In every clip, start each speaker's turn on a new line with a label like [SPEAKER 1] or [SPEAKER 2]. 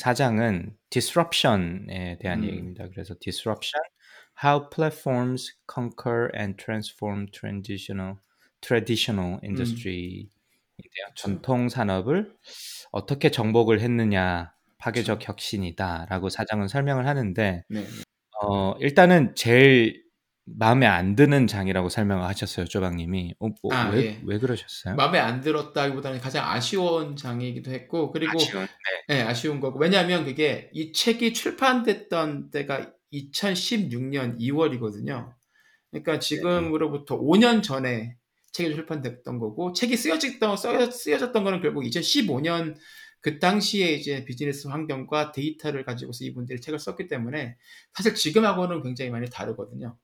[SPEAKER 1] 사장은 disruption에 대한
[SPEAKER 2] 음.
[SPEAKER 1] 얘기입니다. 그래서 disruption, how platforms conquer and transform traditional traditional industry에 대한 전통 산업을 어떻게 정복을 했느냐 파괴적 혁신이다라고 사장은 설명을 하는데
[SPEAKER 2] 네.
[SPEAKER 1] 어, 일단은 제일 마음에 안 드는 장이라고 설명을 하셨어요, 조방님이. 어, 뭐,
[SPEAKER 2] 아,
[SPEAKER 1] 왜,
[SPEAKER 2] 예.
[SPEAKER 1] 왜 그러셨어요?
[SPEAKER 2] 마음에 안 들었다기보다는 가장 아쉬운 장이기도 했고 그리고
[SPEAKER 1] 아쉬운, 네.
[SPEAKER 2] 네, 아쉬운 거고 왜냐하면 그게 이 책이 출판됐던 때가 2016년 2월이거든요. 그러니까 지금으로부터 5년 전에 책이 출판됐던 거고 책이 쓰여졌던 쓰여- 쓰여졌던 거는 결국 2015년 그 당시에 이제 비즈니스 환경과 데이터를 가지고서 이분들이 책을 썼기 때문에 사실 지금하고는 굉장히 많이 다르거든요.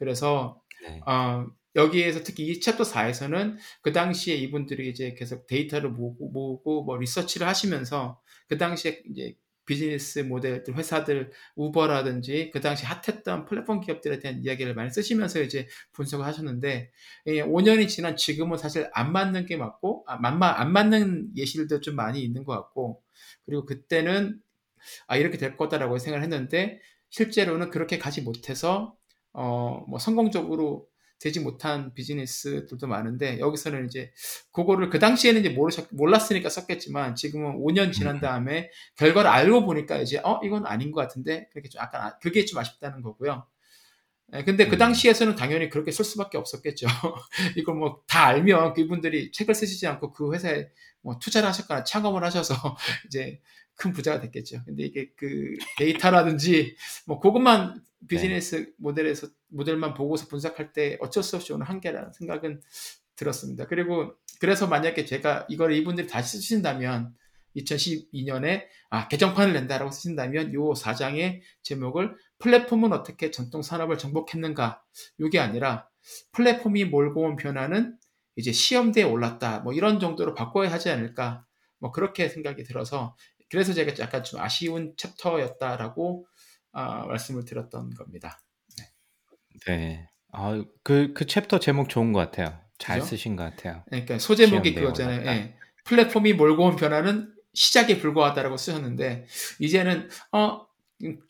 [SPEAKER 2] 그래서
[SPEAKER 1] 네.
[SPEAKER 2] 어, 여기에서 특히 이 챕터 4에서는 그 당시에 이분들이 이제 계속 데이터를 모으고, 모으고 뭐 리서치를 하시면서 그 당시에 이제 비즈니스 모델들, 회사들, 우버라든지 그 당시 핫했던 플랫폼 기업들에 대한 이야기를 많이 쓰시면서 이제 분석을 하셨는데, 예, 5년이 지난 지금은 사실 안 맞는 게 맞고, 아, 안, 맞- 안 맞는 예시들도 좀 많이 있는 것 같고, 그리고 그때는 아, 이렇게 될 거다라고 생각을 했는데, 실제로는 그렇게 가지 못해서, 어, 뭐 성공적으로 되지 못한 비즈니스들도 많은데 여기서는 이제 그거를 그 당시에는 이제 모르셨 몰랐으니까 썼겠지만 지금은 5년 지난
[SPEAKER 1] 음.
[SPEAKER 2] 다음에 결과를 알고 보니까 이제 어 이건 아닌 것 같은데 그렇게 좀 약간 아- 그게 좀 아쉽다는 거고요. 예, 근데 그
[SPEAKER 1] 음.
[SPEAKER 2] 당시에서는 당연히 그렇게 쓸 수밖에 없었겠죠. 이걸 뭐 다 알면 그분들이 책을 쓰시지 않고 그 회사에 뭐 투자를 하셨거나 창업을 하셔서 이제 큰 부자가 됐겠죠. 근데 이게 그 데이터라든지 뭐 그것만 비즈니스 모델에서 모델만 보고서 분석할 때 어쩔 수 없이 오는 한계라는 생각은 들었습니다. 그리고 그래서 만약에 제가 이걸 이분들이 다시 쓰신다면 2012년에 아 개정판을 낸다라고 쓰신다면 요 4장의 제목을 플랫폼은 어떻게 전통 산업을 정복했는가? 이게 아니라 플랫폼이 몰고 온 변화는 이제 시험대에 올랐다. 뭐 이런 정도로 바꿔야 하지 않을까? 뭐 그렇게 생각이 들어서 그래서 제가 약간 좀 아쉬운 챕터였다라고 아, 말씀을 드렸던 겁니다.
[SPEAKER 1] 네. 아, 그, 그 챕터 제목 좋은 것 같아요. 잘
[SPEAKER 2] 그죠?
[SPEAKER 1] 쓰신 것 같아요.
[SPEAKER 2] 그러니까 소제목이 그거잖아요. 예. 플랫폼이 몰고 온 변화는 시작에 불과하다라고 쓰셨는데 이제는 어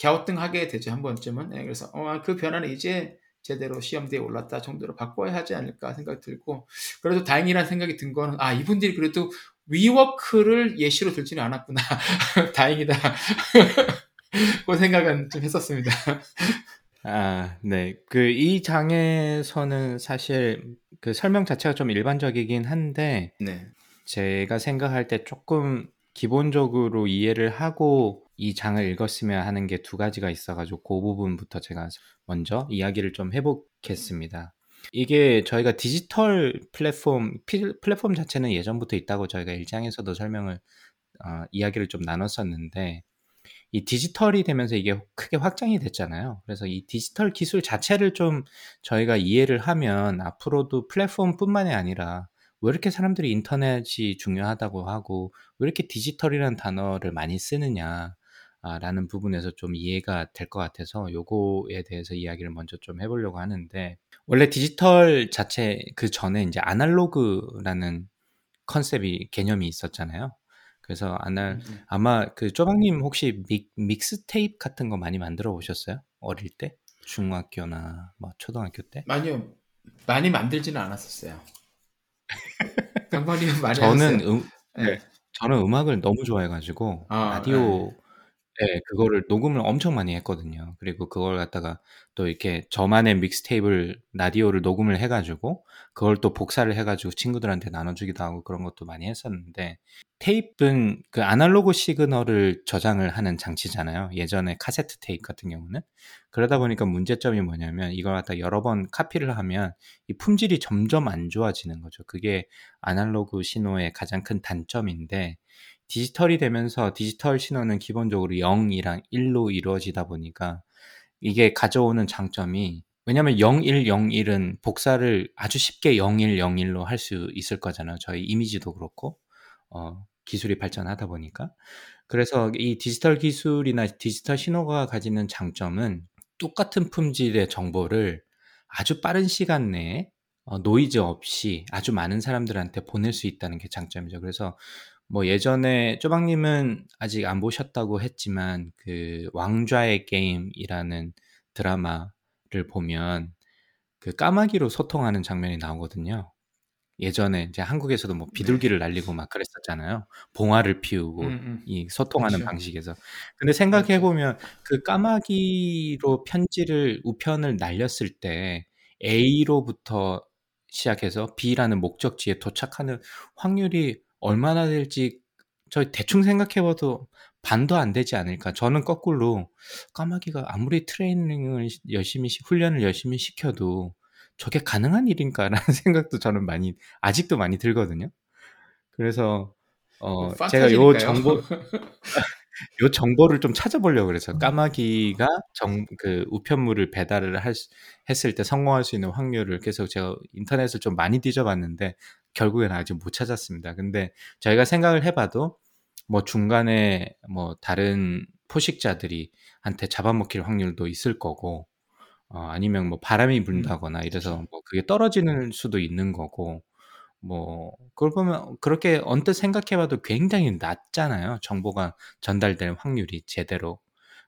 [SPEAKER 2] 갸우뚱하게 되죠 한 번쯤은. 예, 그래서 어, 그 변화는 이제 제대로 시험대에 올랐다 정도로 바꿔야 하지 않을까 생각이 들고 그래도 다행이라는 생각이 든 거는 아 이분들이 그래도 위워크를 예시로 들지는 않았구나 다행이다 그 생각은 좀 했었습니다.
[SPEAKER 1] 아, 네. 그, 이 장에서는 사실 그 설명 자체가 좀 일반적이긴 한데,
[SPEAKER 2] 네.
[SPEAKER 1] 제가 생각할 때 조금 기본적으로 이해를 하고 이 장을 읽었으면 하는 게 두 가지가 있어가지고 그 부분부터 제가 먼저 이야기를 좀 해보겠습니다. 이게 저희가 디지털 플랫폼, 피- 플랫폼 자체는 예전부터 있다고 저희가 일장에서도 설명을, 어, 이야기를 좀 나눴었는데, 이 디지털이 되면서 이게 크게 확장이 됐잖아요. 그래서 이 디지털 기술 자체를 좀 저희가 이해를 하면 앞으로도 플랫폼뿐만이 아니라 왜 이렇게 사람들이 인터넷이 중요하다고 하고 왜 이렇게 디지털이라는 단어를 많이 쓰느냐 아, 라는 부분에서 좀 이해가 될 것 같아서 요거에 대해서 이야기를 먼저 좀 해보려고 하는데 원래 디지털 자체 그 전에 이제 아날로그라는 컨셉이 개념이 있었잖아요. 그래서 아날
[SPEAKER 2] 음,
[SPEAKER 1] 아마 그 쪼박님 혹시 믹, 믹스 테이프 같은 거 많이 만들어 보셨어요? 어릴 때? 중학교나 뭐 초등학교 때?
[SPEAKER 2] 많이요 많이 만들지는 않았었어요. 강관님은 많이
[SPEAKER 1] 저는. 음,
[SPEAKER 2] 네.
[SPEAKER 1] 저는 음악을 너무 좋아해가지고
[SPEAKER 2] 아,
[SPEAKER 1] 라디오에서 네, 그거를 녹음을 엄청 많이 했거든요. 그리고 그걸 갖다가 또 이렇게 저만의 믹스테이프를 라디오를 녹음을 해 가지고 그걸 또 복사를 해 가지고 친구들한테 나눠 주기도 하고 그런 것도 많이 했었는데 테이프는 그 아날로그 시그널을 저장을 하는 장치잖아요. 예전에 카세트 테이프 같은 경우는 그러다 보니까 문제점이 뭐냐면 이걸 갖다 여러 번 카피를 하면 이 품질이 점점 안 좋아지는 거죠. 그게 아날로그 신호의 가장 큰 단점인데 디지털이 되면서 디지털 신호는 기본적으로 0이랑 1로 이루어지다 보니까 이게 가져오는 장점이 왜냐면 0101은 복사를 아주 쉽게 0101로 할 수 있을 거잖아요. 저희 이미지도 그렇고 어, 기술이 발전하다 보니까 그래서 이 디지털 기술이나 디지털 신호가 가지는 장점은 똑같은 품질의 정보를 아주 빠른 시간 내에 어, 노이즈 없이 아주 많은 사람들한테 보낼 수 있다는 게 장점이죠. 그래서 뭐 예전에 쪼박님은 아직 안 보셨다고 했지만 그 왕좌의 게임이라는 드라마를 보면 그 까마귀로 소통하는 장면이 나오거든요. 예전에 이제 한국에서도 뭐 비둘기를 네. 날리고 막 그랬었잖아요. 봉화를 피우고 음, 음. 이 소통하는 그렇죠. 방식에서. 근데 생각해 보면 그 까마귀로 편지를 우편을 날렸을 때 A로부터 시작해서 B라는 목적지에 도착하는 확률이 얼마나 될지 저 대충 생각해봐도 반도 안 되지 않을까. 저는 거꾸로 까마귀가 아무리 트레이닝을 열심히 훈련을 열심히 시켜도 저게 가능한 일인가라는 생각도 저는 많이 아직도 많이 들거든요. 그래서 어뭐 제가 요 정보 요 정보를 좀 찾아보려고 그래서 음. 까마귀가 정 그 우편물을 배달을 할 했을 때 성공할 수 있는 확률을 계속 제가 인터넷을 좀 많이 뒤져봤는데 결국에는 아직 못 찾았습니다. 근데 저희가 생각을 해봐도 뭐 중간에 뭐 다른 포식자들이 한테 잡아먹힐 확률도 있을 거고 어, 아니면 뭐 바람이 음, 분다거나 이래서 뭐 그게 떨어지는 수도 있는 거고 뭐 그걸 보면 그렇게 언뜻 생각해봐도 굉장히 낮잖아요. 정보가 전달될 확률이 제대로.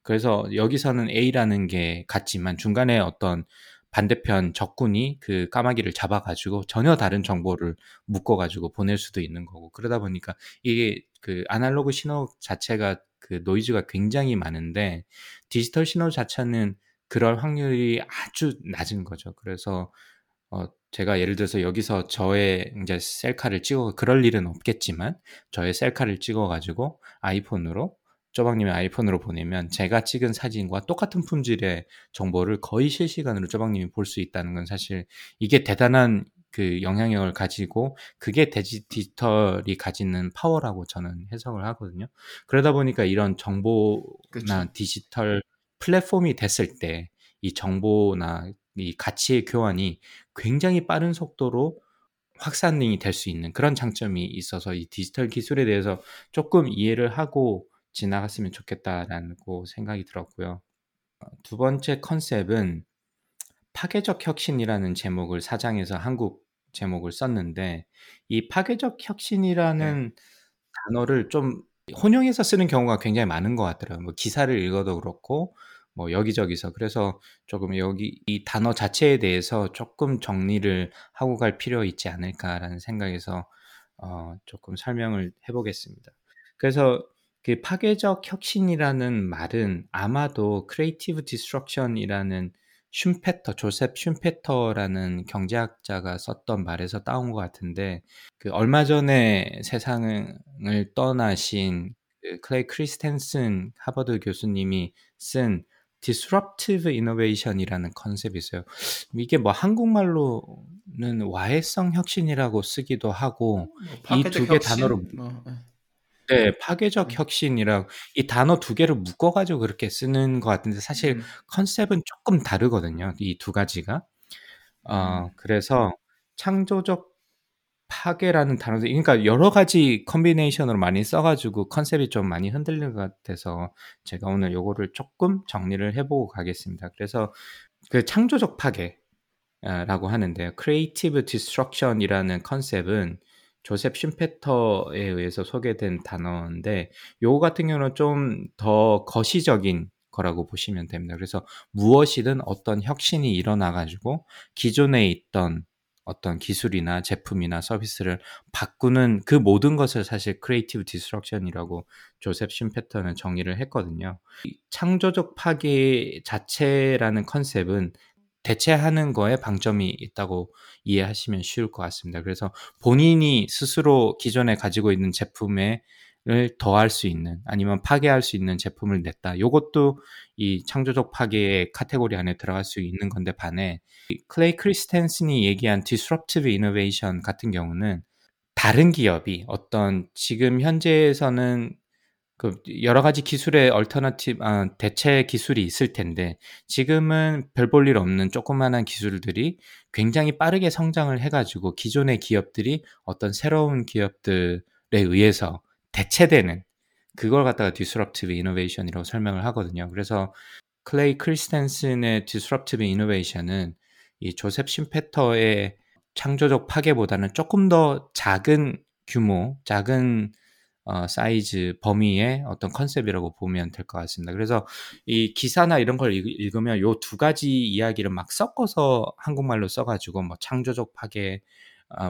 [SPEAKER 1] 그래서 여기서는 A라는 게 같지만 중간에 어떤 반대편 적군이 그 까마귀를 잡아가지고 전혀 다른 정보를 묶어가지고 보낼 수도 있는 거고 그러다 보니까 이게 그 아날로그 신호 자체가 그 노이즈가 굉장히 많은데 디지털 신호 자체는 그럴 확률이 아주 낮은 거죠. 그래서 어 제가 예를 들어서 여기서 저의 이제 셀카를 찍어 그럴 일은 없겠지만 저의 셀카를 찍어 가지고 아이폰으로 쪼박님의 아이폰으로 보내면 제가 찍은 사진과 똑같은 품질의 정보를 거의 실시간으로 쪼박님이 볼 수 있다는 건 사실 이게 대단한 그 영향력을 가지고 그게 디지털이 가지는 파워라고 저는 해석을 하거든요. 그러다 보니까 이런 정보나 그쵸. 디지털 플랫폼이 됐을 때 이 정보나 이 가치의 교환이 굉장히 빠른 속도로 확산이 될 수 있는 그런 장점이 있어서 이 디지털 기술에 대해서 조금 이해를 하고 지나갔으면 좋겠다라고 생각이 들었고요. 어, 두 번째 컨셉은 파괴적 혁신이라는 제목을 사장에서 한국 제목을 썼는데 이 파괴적 혁신이라는 네. 단어를 좀 혼용해서 쓰는 경우가 굉장히 많은 것 같더라고요. 뭐 기사를 읽어도 그렇고 뭐 여기저기서 그래서 조금 여기 이 단어 자체에 대해서 조금 정리를 하고 갈 필요 있지 않을까라는 생각에서 어, 조금 설명을 해보겠습니다. 그래서 그 파괴적 혁신이라는 말은 아마도 creative destruction이라는 슘페터 조셉 슘페터라는 경제학자가 썼던 말에서 따온 것 같은데 그 얼마 전에 세상을 떠나신 그 클레이 크리스텐슨 하버드 교수님이 쓴 disruptive innovation이라는 컨셉이 있어요. 이게 뭐 한국말로는 와해성 혁신이라고 쓰기도 하고 뭐 이 두 개 단어로 뭐, 예. 네, 파괴적 음. 혁신이라고 이 단어 두 개를 묶어 가지고 그렇게 쓰는 것 같은데 사실 음. 컨셉은 조금 다르거든요. 이 두 가지가. 어, 음. 그래서 창조적 파괴라는 단어도 그러니까 여러 가지 combination으로 많이 써 가지고 컨셉이 좀 많이 흔들리는 것 같아서 제가 오늘 요거를 조금 정리를 해 보고 가겠습니다. 그래서 그 창조적 파괴라고 하는데요. creative destruction이라는 컨셉은 조셉 슘페터에 의해서 소개된 단어인데 요거 같은 경우는 좀 더 거시적인 거라고 보시면 됩니다. 그래서 무엇이든 어떤 혁신이 일어나 가지고 기존에 있던 어떤 기술이나 제품이나 서비스를 바꾸는 그 모든 것을 사실 creative destruction이라고 조셉 슘페터는 정의를 했거든요. 창조적 파괴 자체라는 컨셉은 대체하는 거에 방점이 있다고 이해하시면 쉬울 것 같습니다. 그래서 본인이 스스로 기존에 가지고 있는 제품에 을 더할 수 있는 아니면 파괴할 수 있는 제품을 냈다. 이것도 이 창조적 파괴의 카테고리 안에 들어갈 수 있는 건데 반해 클레이 크리스텐슨이 얘기한 disruptive innovation 같은 경우는 다른 기업이 어떤 지금 현재에서는 그 여러 가지 기술의 alternative 아, 대체 기술이 있을 텐데 지금은 별 볼 일 없는 조그마한 기술들이 굉장히 빠르게 성장을 해가지고 기존의 기업들이 어떤 새로운 기업들에 의해서 대체되는 그걸 갖다가 disruptive innovation이라고 설명을 하거든요. 그래서 클레이 크리스텐슨의 disruptive innovation은 이 조셉 슘페터의 창조적 파괴보다는 조금 더 작은 규모, 작은 어, 사이즈 범위의 어떤 컨셉이라고 보면 될 것 같습니다. 그래서 이 기사나 이런 걸 읽으면 요 두 가지 이야기를 막 섞어서 한국말로 써가지고 뭐 창조적 파괴, 아,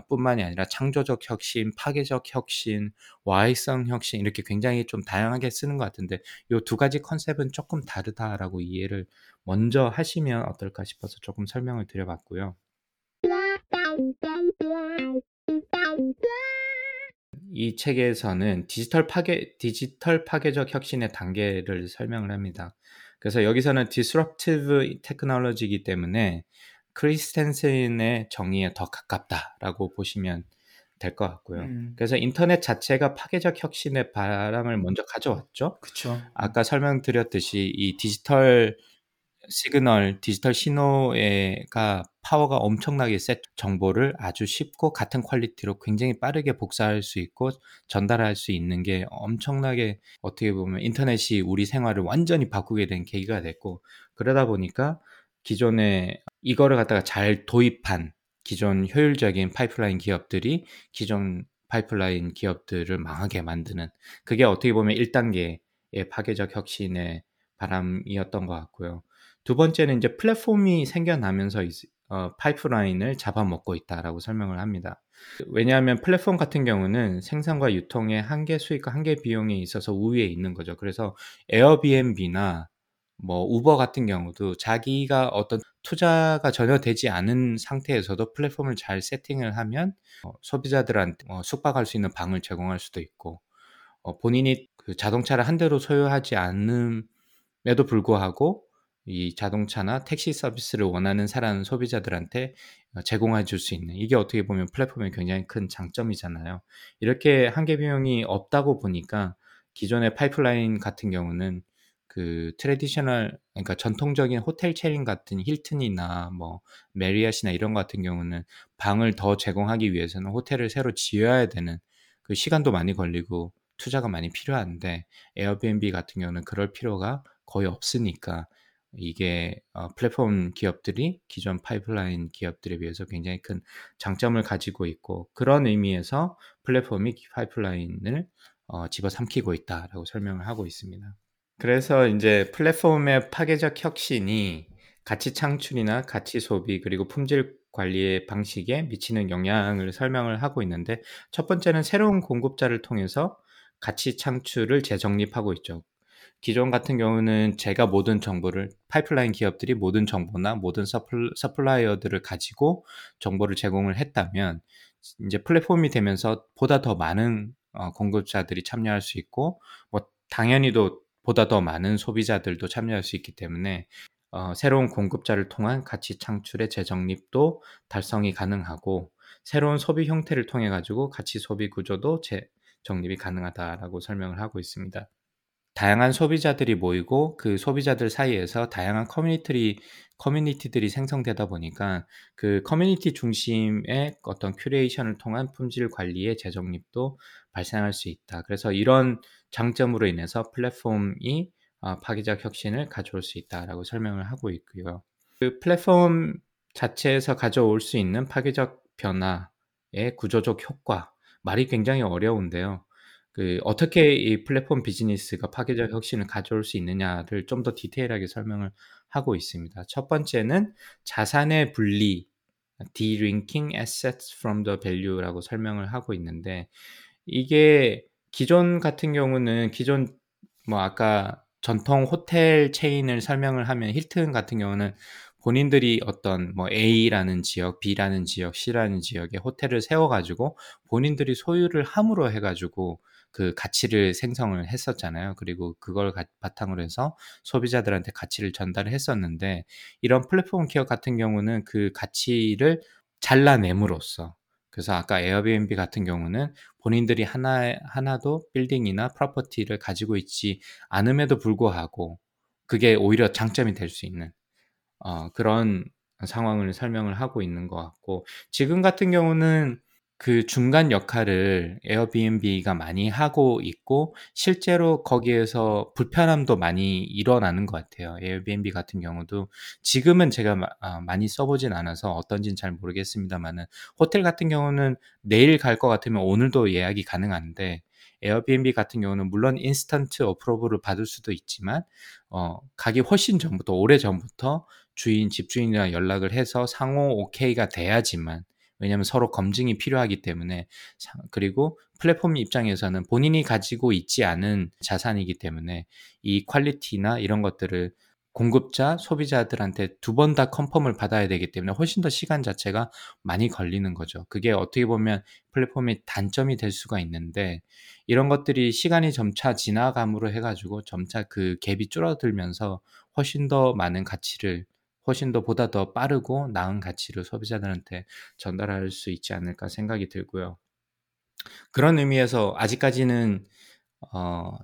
[SPEAKER 1] 뿐만이 아니라 창조적 혁신, 파괴적 혁신, 와이성 혁신 이렇게 굉장히 좀 다양하게 쓰는 것 같은데 이 두 가지 컨셉은 조금 다르다라고 이해를 먼저 하시면 어떨까 싶어서 조금 설명을 드려봤고요. 이 책에서는 디지털 파괴, 디지털 파괴적 혁신의 단계를 설명을 합니다. 그래서 여기서는 disruptive technology이기 때문에 크리스텐센의 정의에 더 가깝다라고 보시면 될 것 같고요. 음. 그래서 인터넷 자체가 파괴적 혁신의 바람을 먼저 가져왔죠.
[SPEAKER 2] 그렇죠.
[SPEAKER 1] 아까 설명드렸듯이 이 디지털 시그널, 디지털 신호가 파워가 엄청나게 세서 정보를 아주 쉽고 같은 quality로 굉장히 빠르게 복사할 수 있고 전달할 수 있는 게 엄청나게 어떻게 보면 인터넷이 우리 생활을 완전히 바꾸게 된 계기가 됐고 그러다 보니까 기존에 이거를 갖다가 잘 도입한 기존 효율적인 파이프라인 기업들이 기존 파이프라인 기업들을 망하게 만드는 그게 어떻게 보면 1단계의 파괴적 혁신의 바람이었던 것 같고요. 두 번째는 이제 플랫폼이 생겨나면서 어, 파이프라인을 잡아먹고 있다라고 설명을 합니다. 왜냐하면 플랫폼 같은 경우는 생산과 유통의 한계 수익과 한계 비용에 있어서 우위에 있는 거죠. 그래서 에어비앤비나 뭐 우버 같은 경우도 자기가 어떤 투자가 전혀 되지 않은 상태에서도 플랫폼을 잘 세팅을 하면 어, 소비자들한테 어, 숙박할 수 있는 방을 제공할 수도 있고 어, 본인이 그 자동차를 한 대로 소유하지 않음에도 불구하고 이 자동차나 택시 서비스를 원하는 사람 소비자들한테 어, 제공해 줄 수 있는 이게 어떻게 보면 플랫폼의 굉장히 큰 장점이잖아요. 이렇게 한계 비용이 없다고 보니까 기존의 파이프라인 같은 경우는 그 traditional 그러니까 전통적인 호텔 체인 같은 힐튼이나 뭐 메리엇이나 이런 것 같은 경우는 방을 더 제공하기 위해서는 호텔을 새로 지어야 되는 그 시간도 많이 걸리고 투자가 많이 필요한데 에어비앤비 같은 경우는 그럴 필요가 거의 없으니까 이게 어, 플랫폼 기업들이 기존 파이프라인 기업들에 비해서 굉장히 큰 장점을 가지고 있고 그런 의미에서 플랫폼이 파이프라인을 어, 집어삼키고 있다라고 설명을 하고 있습니다. 그래서 이제 플랫폼의 파괴적 혁신이 가치 창출이나 가치 소비 그리고 품질 관리의 방식에 미치는 영향을 설명을 하고 있는데 첫 번째는 새로운 공급자를 통해서 가치 창출을 재정립하고 있죠. 기존 같은 경우는 제가 모든 정보를 파이프라인 기업들이 모든 정보나 모든 supplier들을 가지고 정보를 제공을 했다면 이제 플랫폼이 되면서 보다 더 많은 어, 공급자들이 참여할 수 있고 뭐 당연히도 보다 더 많은 소비자들도 참여할 수 있기 때문에 어, 새로운 공급자를 통한 가치 창출의 재정립도 달성이 가능하고 새로운 소비 형태를 통해 가지고 가치 소비 구조도 재정립이 가능하다라고 설명을 하고 있습니다. 다양한 소비자들이 모이고 그 소비자들 사이에서 다양한 커뮤니티들이 커뮤니티들이 생성되다 보니까 그 커뮤니티 중심의 어떤 큐레이션을 통한 품질 관리의 재정립도 발생할 수 있다. 그래서 이런 장점으로 인해서 플랫폼이 어, 파괴적 혁신을 가져올 수 있다라고 설명을 하고 있고요. 그 플랫폼 자체에서 가져올 수 있는 파괴적 변화의 구조적 효과 말이 굉장히 어려운데요. 그 어떻게 이 플랫폼 비즈니스가 파괴적 혁신을 가져올 수 있느냐를 좀 더 디테일하게 설명을 하고 있습니다. 첫 번째는 자산의 분리 de-linking assets from the value라고 설명을 하고 있는데 이게 기존 같은 경우는 기존 뭐 아까 전통 호텔 체인을 설명을 하면 힐튼 같은 경우는 본인들이 어떤 뭐 A라는 지역, B라는 지역, C라는 지역에 호텔을 세워가지고 본인들이 소유를 함으로 해가지고 그 가치를 생성을 했었잖아요. 그리고 그걸 바탕으로 해서 소비자들한테 가치를 전달을 했었는데 이런 플랫폼 기업 같은 경우는 그 가치를 잘라냄으로써 그래서 아까 에어비앤비 같은 경우는 본인들이 하나 하나도 빌딩이나 프로퍼티를 가지고 있지 않음에도 불구하고 그게 오히려 장점이 될 수 있는 어, 그런 상황을 설명을 하고 있는 것 같고 지금 같은 경우는 그 중간 역할을 에어비앤비가 많이 하고 있고 실제로 거기에서 불편함도 많이 일어나는 것 같아요. 에어비앤비 같은 경우도 지금은 제가 아, 많이 써보진 않아서 어떤지는 잘 모르겠습니다만은 호텔 같은 경우는 내일 갈 것 같으면 오늘도 예약이 가능한데 에어비앤비 같은 경우는 물론 인스턴트 어프로브를 받을 수도 있지만 어, 가기 훨씬 전부터 오래 전부터 주인 집주인이랑 연락을 해서 상호 오케이가 돼야지만 왜냐하면 서로 검증이 필요하기 때문에 그리고 플랫폼 입장에서는 본인이 가지고 있지 않은 자산이기 때문에 이 퀄리티나 이런 것들을 공급자, 소비자들한테 두 번 다 컨펌을 받아야 되기 때문에 훨씬 더 시간 자체가 많이 걸리는 거죠. 그게 어떻게 보면 플랫폼의 단점이 될 수가 있는데 이런 것들이 시간이 점차 지나감으로 해가지고 점차 그 갭이 줄어들면서 훨씬 더 많은 가치를 훨씬 더 보다 더 빠르고 나은 가치를 소비자들한테 전달할 수 있지 않을까 생각이 들고요. 그런 의미에서 아직까지는 어,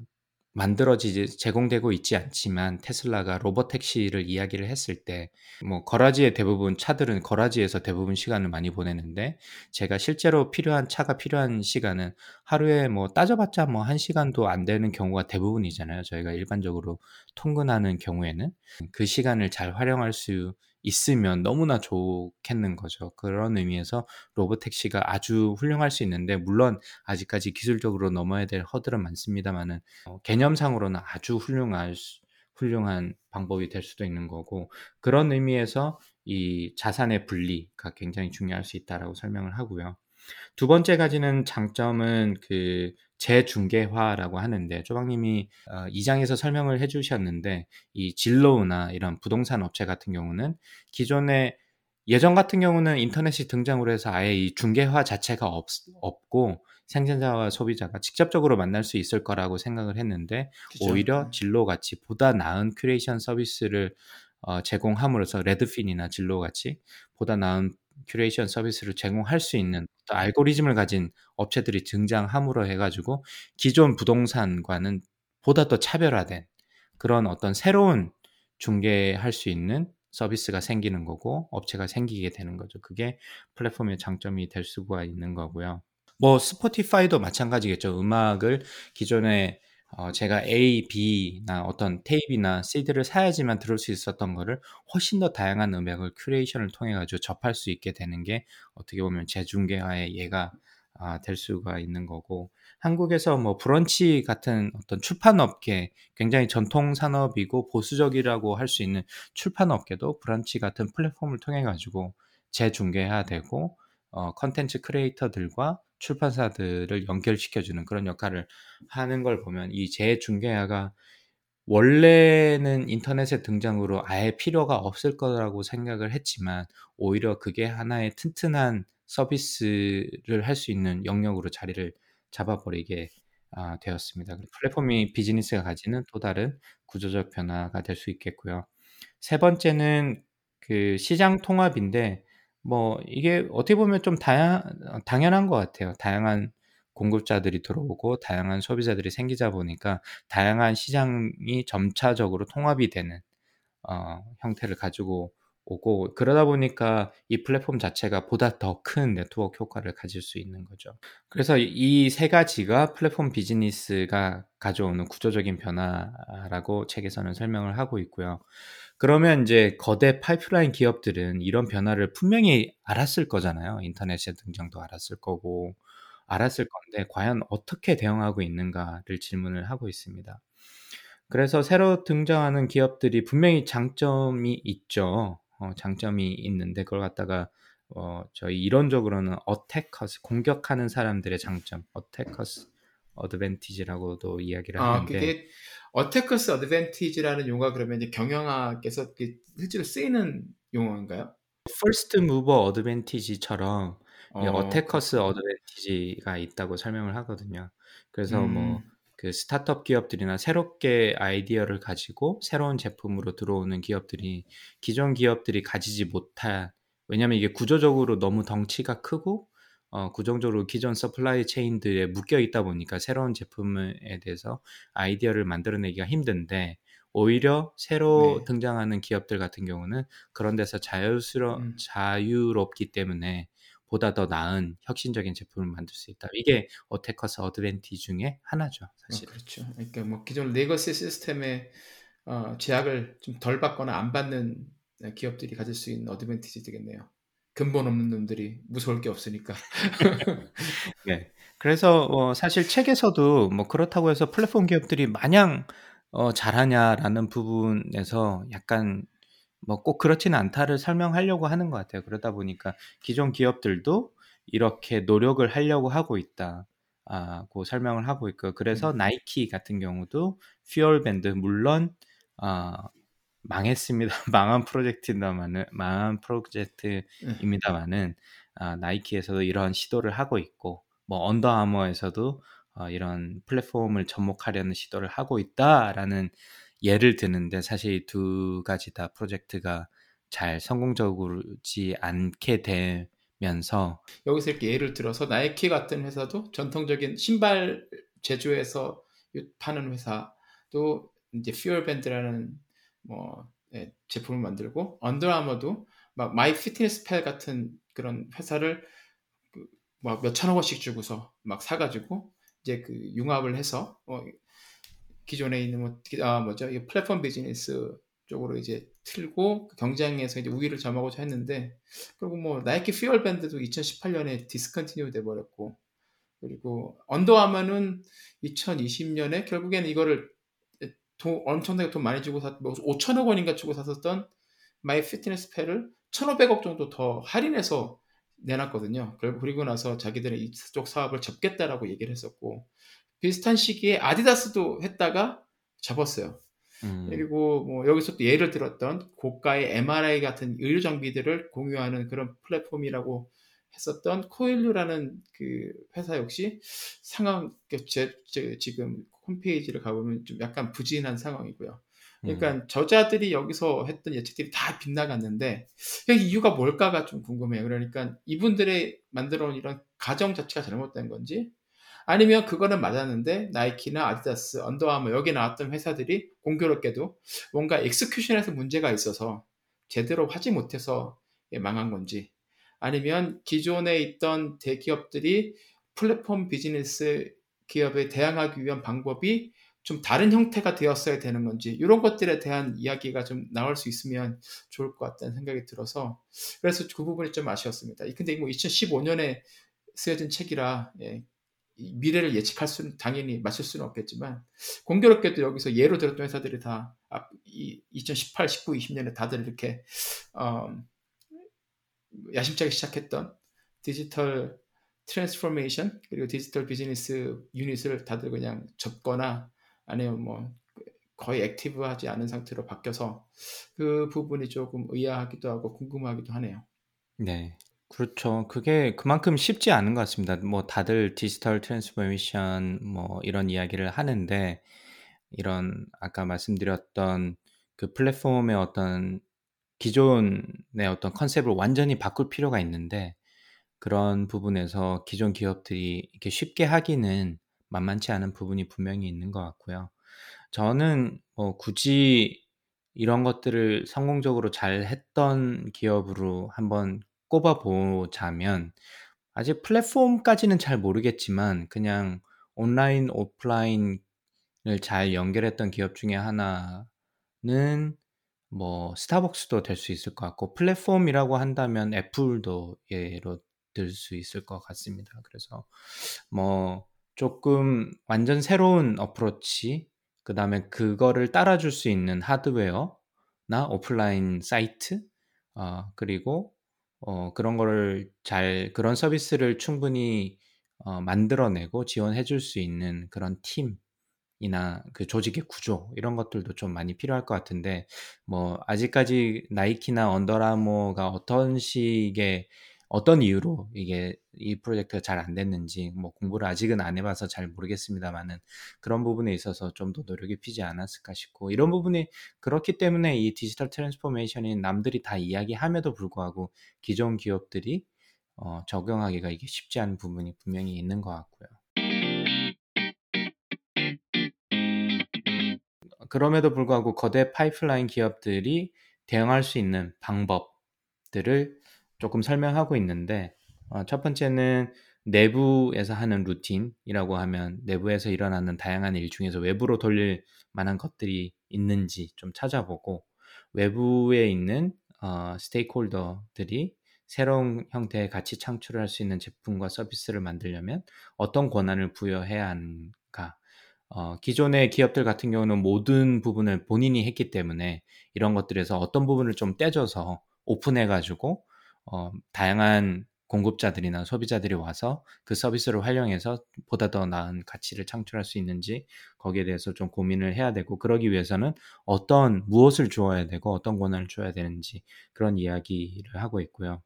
[SPEAKER 1] 만들어지지 제공되고 있지 않지만 테슬라가 로봇 택시를 이야기를 했을 때 뭐 거라지의 대부분 차들은 거라지에서 대부분 시간을 많이 보내는데 제가 실제로 필요한 차가 필요한 시간은 하루에 뭐 따져봤자 뭐 한 시간도 안 되는 경우가 대부분이잖아요. 저희가 일반적으로 통근하는 경우에는 그 시간을 잘 활용할 수 있으면 너무나 좋겠는 거죠. 그런 의미에서 로보택시가 아주 훌륭할 수 있는데 물론 아직까지 기술적으로 넘어야 될 허들은 많습니다만은 어, 개념상으로는 아주 훌륭할 훌륭한 방법이 될 수도 있는 거고 그런 의미에서 이 자산의 분리가 굉장히 중요할 수 있다라고 설명을 하고요. 두 번째 가지는 장점은 그 재중개화라고 하는데 조방님이 어, 2장에서 설명을 해주셨는데 이 진로우나 이런 부동산 업체 같은 경우는 기존에 예전 같은 경우는 인터넷이 등장으로 해서 아예 이 중개화 자체가 없, 없고 생산자와 소비자가 직접적으로 만날 수 있을 거라고 생각을 했는데 그쵸. 오히려 네. 질로우 같이 보다 나은 큐레이션 서비스를 어, 제공함으로써 레드핀이나 질로우 같이 보다 나은 큐레이션 서비스를 제공할 수 있는 알고리즘을 가진 업체들이 등장함으로 해가지고 기존 부동산과는 보다 더 차별화된 그런 어떤 새로운 중개할 수 있는 서비스가 생기는 거고 업체가 생기게 되는 거죠. 그게 플랫폼의 장점이 될 수가 있는 거고요. 뭐 스포티파이도 마찬가지겠죠. 음악을 기존에 어, 제가 A, B나 어떤 테이프나 CD를 사야지만 들을 수 있었던 거를 훨씬 더 다양한 음악을 curation을 통해 가지고 접할 수 있게 되는 게 어떻게 보면 재중계화의 예가 아, 될 수가 있는 거고 한국에서 뭐 브런치 같은 어떤 출판 업계 굉장히 전통 산업이고 보수적이라고 할 수 있는 출판 업계도 브런치 같은 플랫폼을 통해 가지고 재중계화되고 어, 컨텐츠 크리에이터들과 출판사들을 연결시켜주는 그런 역할을 하는 걸 보면 이 재중개화가 원래는 인터넷의 등장으로 아예 필요가 없을 거라고 생각을 했지만 오히려 그게 하나의 튼튼한 서비스를 할 수 있는 영역으로 자리를 잡아버리게 아, 되었습니다. 플랫폼이 비즈니스가 가지는 또 다른 구조적 변화가 될 수 있겠고요. 세 번째는 그 시장 통합인데 뭐 이게 어떻게 보면 좀 다양 당연한 것 같아요. 다양한 공급자들이 들어오고 다양한 소비자들이 생기자 보니까 다양한 시장이 점차적으로 통합이 되는 어, 형태를 가지고 오고 그러다 보니까 이 플랫폼 자체가 보다 더 큰 네트워크 효과를 가질 수 있는 거죠. 그래서 이 세 가지가 플랫폼 비즈니스가 가져오는 구조적인 변화라고 책에서는 설명을 하고 있고요. 그러면 이제 거대 파이프라인 기업들은 이런 변화를 분명히 알았을 거잖아요. 인터넷의 등장도 알았을 거고 알았을 건데 과연 어떻게 대응하고 있는가를 질문을 하고 있습니다. 그래서 새로 등장하는 기업들이 분명히 장점이 있죠. 어, 장점이 있는데 그걸 갖다가 어, 저희 이론적으로는 attackers 공격하는 사람들의 장점, attacker's advantage라고도 이야기를
[SPEAKER 2] 아,
[SPEAKER 1] 하는데
[SPEAKER 2] 그게 attacker's advantage라는 용어가 그러면 이제 경영학에서 실제로 쓰이는 용어인가요?
[SPEAKER 1] first mover advantage처럼 이
[SPEAKER 2] 어,
[SPEAKER 1] attacker's advantage가 있다고 설명을 하거든요. 그래서 뭐
[SPEAKER 2] 음,
[SPEAKER 1] 그 스타트업 기업들이나 새롭게 아이디어를 가지고 새로운 제품으로 들어오는 기업들이 기존 기업들이 가지지 못한 왜냐하면 이게 구조적으로 너무 덩치가 크고 어, 구조적으로 기존 supply chain들에 묶여 있다 보니까 새로운 제품에 대해서 아이디어를 만들어내기가 힘든데 오히려 새로
[SPEAKER 2] 네.
[SPEAKER 1] 등장하는 기업들 같은 경우는 그런 데서 자유스러
[SPEAKER 2] 음.
[SPEAKER 1] 자유롭기 때문에 보다 더 나은 혁신적인 제품을 만들 수 있다. 이게 attacker's advantage 중에 하나죠,
[SPEAKER 2] 어,
[SPEAKER 1] 사실.
[SPEAKER 2] 그렇죠. 그러니까 뭐 기존 legacy system의 어, 제약을 좀 덜 받거나 안 받는 기업들이 가질 수 있는 어드밴티지 되겠네요. 근본 없는 놈들이 무서울 게 없으니까.
[SPEAKER 1] 네. 그래서 어, 사실 책에서도 뭐 그렇다고 해서 플랫폼 기업들이 마냥 어, 잘하냐라는 부분에서 약간 뭐 꼭 그렇지는 않다를 설명하려고 하는 것 같아요. 그러다 보니까 기존 기업들도 이렇게 노력을 하려고 하고 있다고 설명을 하고 있고 그래서
[SPEAKER 2] 음.
[SPEAKER 1] 나이키 같은 경우도 FuelBand 물론 어, 망했습니다. 망한 프로젝트입니다만은 망한 프로젝트입니다만은 아, 나이키에서도 이런 시도를 하고 있고 뭐 언더아머에서도 어, 이런 플랫폼을 접목하려는 시도를 하고 있다라는 예를 드는데 사실 두 가지 다 프로젝트가 잘 성공적이지 않게 되면서
[SPEAKER 2] 여기서 이렇게 예를 들어서 나이키 같은 회사도 전통적인 신발 제조해서 파는 회사도 이제 FuelBand라는 뭐 예, 제품을 만들고 언더아머도 막 MyFitnessPal 같은 그런 회사를 그 막 몇천억 원씩 주고서 막 사가지고 이제 그 융합을 해서 어 기존에 있는 뭐 아, 뭐죠? 이 플랫폼 비즈니스 쪽으로 이제 틀고 경쟁에서 이제 우위를 점하고자 했는데 그리고 뭐 나이키 FuelBand도 2018년에 discontinue 돼 버렸고 그리고 언더아머는 2020년에 결국에는 이거를 돈, 엄청나게 돈 많이 주고 샀, 뭐 5천억 원인가 주고 샀었던 MyFitnessPal을 1,500억 정도 더 할인해서 내놨거든요. 그리고 나서 자기들은 이쪽 사업을 접겠다라고 얘기를 했었고 비슷한 시기에 아디다스도 했다가 접었어요.
[SPEAKER 1] 음,
[SPEAKER 2] 그리고 뭐 여기서 또 예를 들었던 고가의 MRI 같은 의료 장비들을 공유하는 그런 플랫폼이라고 했었던 코일류라는 그 회사 역시 상황 제, 제, 지금 홈페이지를 가보면 좀 약간 부진한 상황이고요. 그러니까
[SPEAKER 1] 음,
[SPEAKER 2] 저자들이 여기서 했던 예측들이 다 빗나갔는데 여기 이유가 뭘까가 좀 궁금해요. 그러니까 이분들의 만들어 온 이런 가정 자체가 잘못된 건지 아니면 그거는 맞았는데 나이키나 아디다스, 언더아머 여기 나왔던 회사들이 공교롭게도 뭔가 엑스큐션에서 문제가 있어서 제대로 하지 못해서 망한 건지 아니면 기존에 있던 대기업들이 플랫폼 비즈니스 기업에 대항하기 위한 방법이 좀 다른 형태가 되었어야 되는 건지 이런 것들에 대한 이야기가 좀 나올 수 있으면 좋을 것 같다는 생각이 들어서 그래서 그 부분이 좀 아쉬웠습니다. 근데 뭐 2015년에 쓰여진 책이라 예, 미래를 예측할 수는 당연히 맞출 수는 없겠지만 공교롭게도 여기서 예로 들었던 회사들이 다 2018, 19, 20년에 다들 이렇게 어, 야심차게 시작했던 digital transformation 그리고 digital business unit을 다들 그냥 접거나 아니면 뭐 거의 active하지 않은 상태로 바뀌어서 그 부분이 조금 의아하기도 하고 궁금하기도 하네요.
[SPEAKER 1] 네. 그렇죠. 그게 그만큼 쉽지 않은 것 같습니다. 뭐 다들 digital transformation 뭐 이런 이야기를 하는데 이런 아까 말씀드렸던 그 플랫폼의 어떤 기존의 어떤 컨셉을 완전히 바꿀 필요가 있는데 그런 부분에서 기존 기업들이 이렇게 쉽게 하기는 만만치 않은 부분이 분명히 있는 것 같고요. 저는 뭐 굳이 이런 것들을 성공적으로 잘 했던 기업으로 한번 꼽아 보자면 아직 플랫폼까지는 잘 모르겠지만 그냥 온라인 오프라인을 잘 연결했던 기업 중에 하나는 뭐 스타벅스도 될 수 있을 것 같고 플랫폼이라고 한다면 애플도 예로 들 수 있을 것 같습니다. 그래서 뭐 조금 완전 새로운 어프로치 그 다음에 그거를 따라줄 수 있는 하드웨어나 오프라인 사이트 어, 그리고 어, 그런 거를 잘 그런 서비스를 충분히 어, 만들어내고 지원해 줄 수 있는 그런 팀 이나 그 조직의 구조 이런 것들도 좀 많이 필요할 것 같은데 뭐 아직까지 나이키나 언더아머가 어떤 식의 어떤 이유로 이게 이 프로젝트가 잘 안 됐는지 뭐 공부를 아직은 안 해봐서 잘 모르겠습니다만은 그런 부분에 있어서 좀 더 노력이 필요하지 않았을까 싶고 이런 부분이 그렇기 때문에 이 digital transformation이 남들이 다 이야기함에도 불구하고 기존 기업들이 어, 적용하기가 이게 쉽지 않은 부분이 분명히 있는 것 같고요. 그럼에도 불구하고 거대 파이프라인 기업들이 대응할 수 있는 방법들을 조금 설명하고 있는데 어, 첫 번째는 내부에서 하는 루틴이라고 하면 내부에서 일어나는 다양한 일 중에서 외부로 돌릴 만한 것들이 있는지 좀 찾아보고 외부에 있는 어, 스테이크홀더들이 새로운 형태의 가치 창출을 할 수 있는 제품과 서비스를 만들려면 어떤 권한을 부여해야 하는가. 어, 기존의 기업들 같은 경우는 모든 부분을 본인이 했기 때문에 이런 것들에서 어떤 부분을 좀 떼줘서 오픈해가지고 어, 다양한 공급자들이나 소비자들이 와서 그 서비스를 활용해서 보다 더 나은 가치를 창출할 수 있는지 거기에 대해서 좀 고민을 해야 되고 그러기 위해서는 어떤 무엇을 주어야 되고 어떤 권한을 줘야 되는지 그런 이야기를 하고 있고요.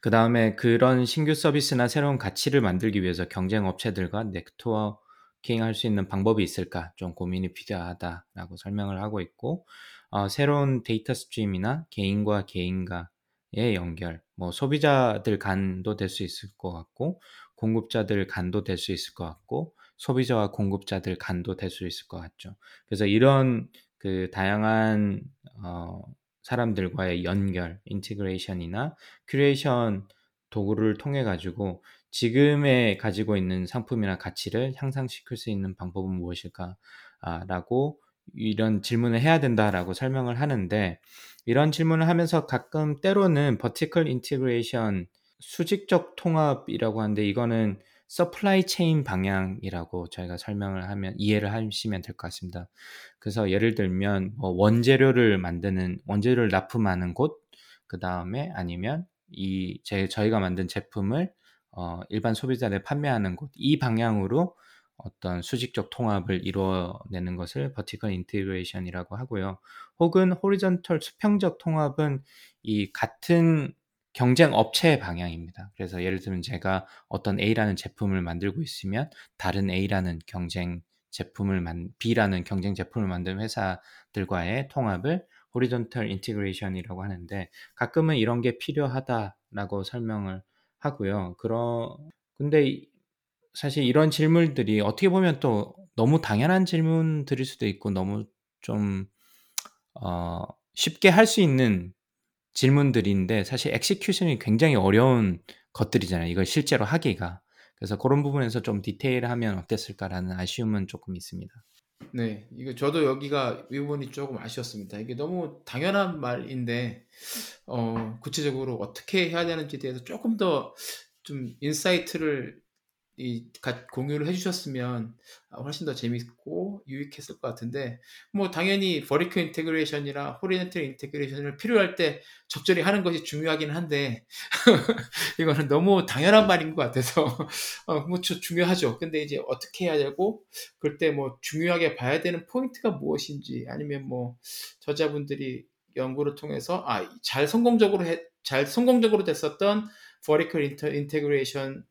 [SPEAKER 1] 그 다음에 그런 신규 서비스나 새로운 가치를 만들기 위해서 경쟁 업체들과 네트워킹 할 수 있는 방법이 있을까 좀 고민이 필요하다라고 설명을 하고 있고 어, 새로운 data stream이나 개인과 개인과 의 연결, 뭐 소비자들 간도 될 수 있을 것 같고 공급자들 간도 될 수 있을 것 같고 소비자와 공급자들 간도 될 수 있을 것 같죠. 그래서 이런 그 다양한 어, 사람들과의 연결, integration이나 curation 도구를 통해 가지고 지금에 가지고 있는 상품이나 가치를 향상시킬 수 있는 방법은 무엇일까? 아, 라고 이런 질문을 해야 된다라고 설명을 하는데 이런 질문을 하면서 가끔 때로는 vertical integration 수직적 통합이라고 하는데 이거는 supply chain 방향이라고 저희가 설명을 하면 이해를 하시면 될 것 같습니다. 그래서 예를 들면 뭐 원재료를 만드는 원재료를 납품하는 곳, 그 다음에 아니면 이 제 저희가 만든 제품을 어, 일반 소비자들 판매하는 곳, 이 방향으로 어떤 수직적 통합을 이루어내는 것을 vertical integration이라고 하고요. 혹은 horizontal 수평적 통합은 이 같은 경쟁 업체의 방향입니다. 그래서 예를 들면 제가 어떤 A라는 제품을 만들고 있으면 다른 A라는 경쟁 제품을 만 B라는 경쟁 제품을 만든 회사들과의 통합을 horizontal integration이라고 하는데 가끔은 이런 게 필요하다라고 설명을 하고요. 그러 근데 사실 이런 질문들이 어떻게 보면 또 너무 당연한 질문들일 수도 있고 너무 좀 어, 쉽게 할 수 있는 질문들인데 사실 execution이 굉장히 어려운 것들이잖아요. 이걸 실제로 하기가. 그래서 그런 부분에서 좀 디테일하면 어땠을까라는 아쉬움은 조금 있습니다.
[SPEAKER 2] 네, 이거 저도 여기가 이 부분이 조금 아쉬웠습니다. 이게 너무 당연한 말인데 어, 구체적으로 어떻게 해야 되는지에 대해서 조금 더 좀 insight를 이 공유를 해주셨으면 훨씬 더 재밌고 유익했을 것 같은데 뭐 당연히 vertical integration이나 horizontal integration을 필요할 때 적절히 하는 것이 중요하긴 한데 이거는 너무 당연한 말인 것 같아서 어, 뭐 중요하죠. 근데 이제 어떻게 해야 되고 그때 뭐 중요하게 봐야 되는 포인트가 무엇인지 아니면 뭐 저자분들이 연구를 통해서 아 잘 성공적으로 해, 잘 성공적으로 됐었던 vertical integration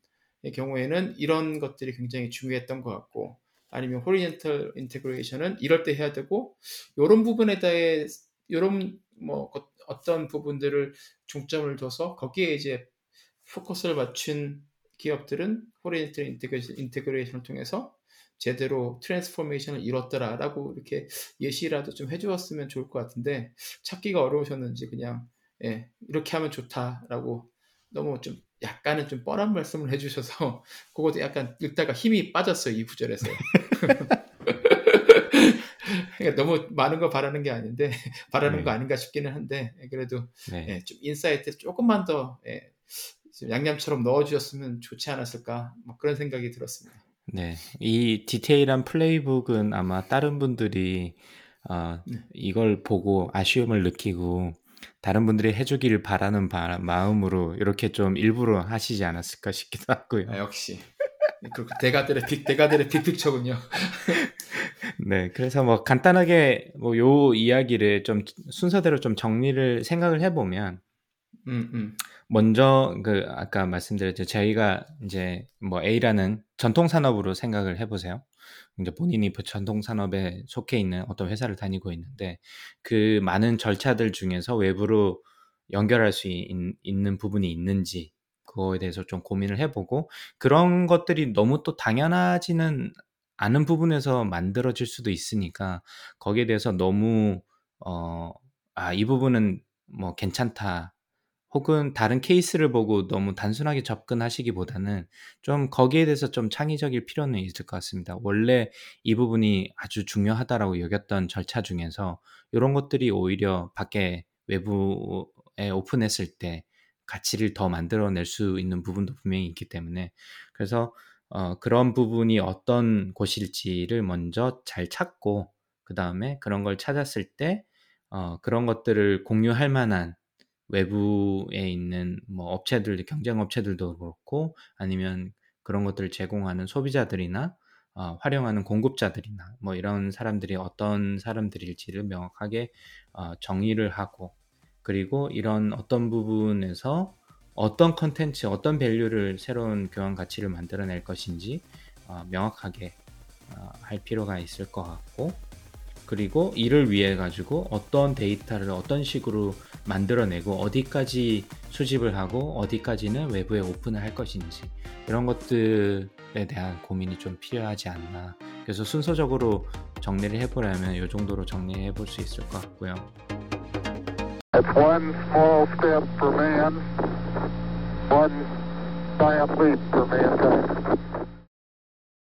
[SPEAKER 2] 경우에는 이런 것들이 굉장히 중요했던 것 같고 아니면 horizontal integration은 이럴 때 해야 되고 이런 부분에 대해 이런 뭐 어떤 부분들을 중점을 둬서 거기에 이제 포커스를 맞춘 기업들은 horizontal integration을 통해서 제대로 transformation을 이뤘더라라고 이렇게 예시라도 좀 해주었으면 좋을 것 같은데 찾기가 어려우셨는지 그냥 예, 이렇게 하면 좋다라고 너무 좀 약간은 좀 뻔한 말씀을 해주셔서 그것도 약간 읽다가 힘이 빠졌어요 이 구절에서. 그러니까 너무 많은 거 바라는 게 아닌데 바라는 네. 거 아닌가 싶기는 한데 그래도 네. 예, 좀 insight 조금만 더 예, 양념처럼 넣어주셨으면 좋지 않았을까 뭐 그런 생각이 들었습니다.
[SPEAKER 1] 네, 이 디테일한 playbook은 아마 다른 분들이 어, 네. 이걸 보고 아쉬움을 느끼고 다른 분들이 해주기를 바라는 바, 마음으로 이렇게 좀 일부러 하시지 않았을까 싶기도 하고요.
[SPEAKER 2] 아, 역시 그 대가들의 빅 대가들의 빅픽처군요.
[SPEAKER 1] 네, 그래서 뭐 간단하게 뭐 요 이야기를 좀 순서대로 좀 정리를 생각을 해보면,
[SPEAKER 2] 음, 음.
[SPEAKER 1] 먼저 그 아까 말씀드렸죠 저희가 이제 뭐 A라는 전통 산업으로 생각을 해보세요. 이제 본인이 그 전통 산업에 속해 있는 어떤 회사를 다니고 있는데 그 많은 절차들 중에서 외부로 연결할 수 있, 는 부분이 있는지 그거에 대해서 좀 고민을 해보고 그런 것들이 너무 또 당연하지는 않은 부분에서 만들어질 수도 있으니까 거기에 대해서 너무 어, 아, 이 부분은 뭐 괜찮다. 혹은 다른 케이스를 보고 너무 단순하게 접근하시기보다는 좀 거기에 대해서 좀 창의적일 필요는 있을 것 같습니다. 원래 이 부분이 아주 중요하다라고 여겼던 절차 중에서 이런 것들이 오히려 밖에 외부에 오픈했을 때 가치를 더 만들어낼 수 있는 부분도 분명히 있기 때문에 그래서 어, 그런 부분이 어떤 곳일지를 먼저 잘 찾고 그 다음에 그런 걸 찾았을 때 어, 그런 것들을 공유할 만한 외부에 있는 뭐 업체들, 경쟁 업체들도 그렇고 아니면 그런 것들을 제공하는 소비자들이나 어, 활용하는 공급자들이나 뭐 이런 사람들이 어떤 사람들일지를 명확하게 어, 정의를 하고 그리고 이런 어떤 부분에서 어떤 컨텐츠, 어떤 밸류를 새로운 교환 가치를 만들어낼 것인지 어, 명확하게 어, 할 필요가 있을 것 같고 그리고 이를 위해 가지고 어떤 데이터를 어떤 식으로 만들어내고 어디까지 수집을 하고 어디까지는 외부에 오픈을 할 것인지 이런 것들에 대한 고민이 좀 필요하지 않나 그래서 순서적으로 정리를 해보려면 이 정도로 정리해 볼 수 있을 것 같고요. Man,